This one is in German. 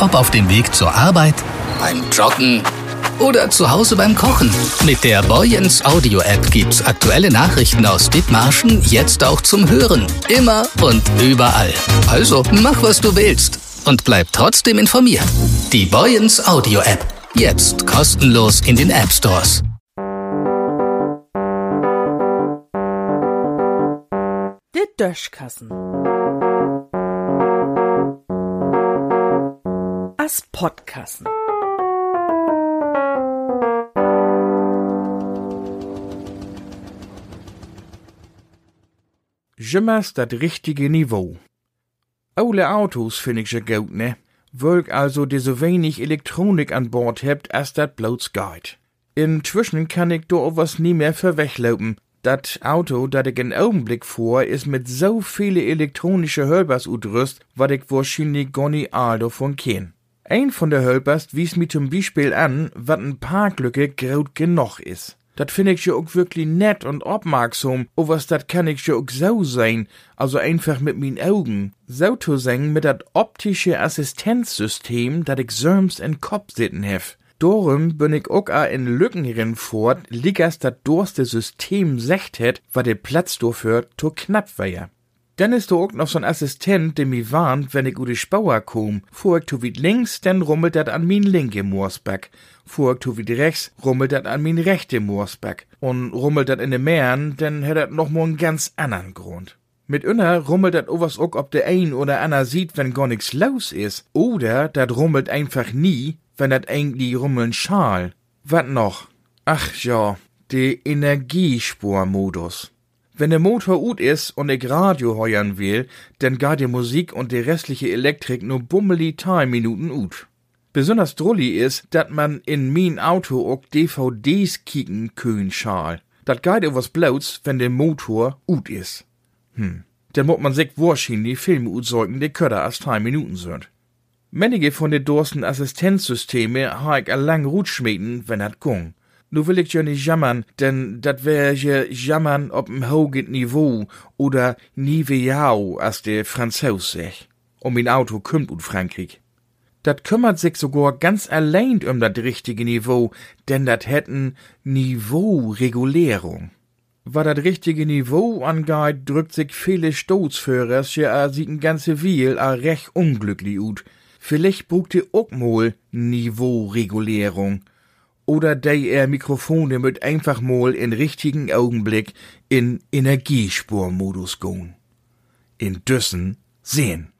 Ob auf dem Weg zur Arbeit, beim Joggen oder zu Hause beim Kochen. Mit der Boyens Audio App gibt's aktuelle Nachrichten aus Dithmarschen jetzt auch zum Hören. Immer und überall. Also mach was du willst und bleib trotzdem informiert. Die Boyens Audio App. Jetzt kostenlos in den App Stores. Der Döschkassen. As Podkassen. Jimmers dat richtige Niveau. Alle Autos find ich ja gut, ne? Wölk also, die so wenig Elektronik an Bord hebt, als dat bloß geht. Inzwischen kann ich do was nie mehr verwechlaufen. Dat Auto, dat ich in Augenblick fuhr, is mit so viele elektronische Hölbers udrüst, wat ich wahrscheinlich gar nie all davon kenn. Ein von der Hölbers wies mir zum Beispiel an, wat ein Parklücke graut genug is. Dat find ich ja auch wirklich nett und aufmerksam, o was dat kann ich ja auch so sein, also einfach mit min Augen. So zu sein mit dat optische Assistenzsystem, dat ich söms in Kopf sitten hef. Dorum bin ich auch a in Lücken hierin fort, liegers dat durste System secht het, wat de Platz dafür to knapp wär. Dann ist da auch noch so'n Assistent, der mi warnt, wenn ich u die Spauer komm. Fuhr ich tu wie links, dann rummelt dat an min linke Moorsback. Fuhr ich tu wie rechts, rummelt dat an min rechte Moorsback. Und rummelt dat in de Meeren, dann hätt dat noch mal einen ganz anderen Grund. Mit inner rummelt dat owas auch, ob der ein oder ander sieht, wenn gar nix los is. Oder dat rummelt einfach nie, wenn dat eigentlich rummeln schal. Wat noch? Ach ja, de Energiespurmodus. Wenn der Motor ut is und ich Radio heuern will, dann geht die Musik und die restliche Elektrik nur bummeli zwei Minuten ut. Besonders drulli is, dat man in min Auto auch DVDs kicken können schal. Dat geht was bloß, wenn der Motor ut is. Hm. Dann muss man sich wahrscheinlich Filme utsäugen, die kürzer als zwei Minuten sind. Manche von den dorsten Assistenzsysteme ha ich a lang Rutschmieden, wenn dat gung. Nu will ich ja nicht jammern, denn dat wär ja jammern ob'm hogen Niveau oder Niveau, as der Franzos sech. Um min Auto kümmt ut Frankreich. Dat kümmert sich sogar ganz allein um dat richtige Niveau, denn dat hätten Niveauregulierung. Was dat richtige Niveau angeht, drückt sich viele Stoßführers ja a sieht ganze Wiel a recht unglücklich ut. Vielleicht brugt ihr auch mal Niveauregulierung oder de er Mikrofone mit einfach mal in richtigen Augenblick in Energiespurmodus gehen. In Düssen sehen.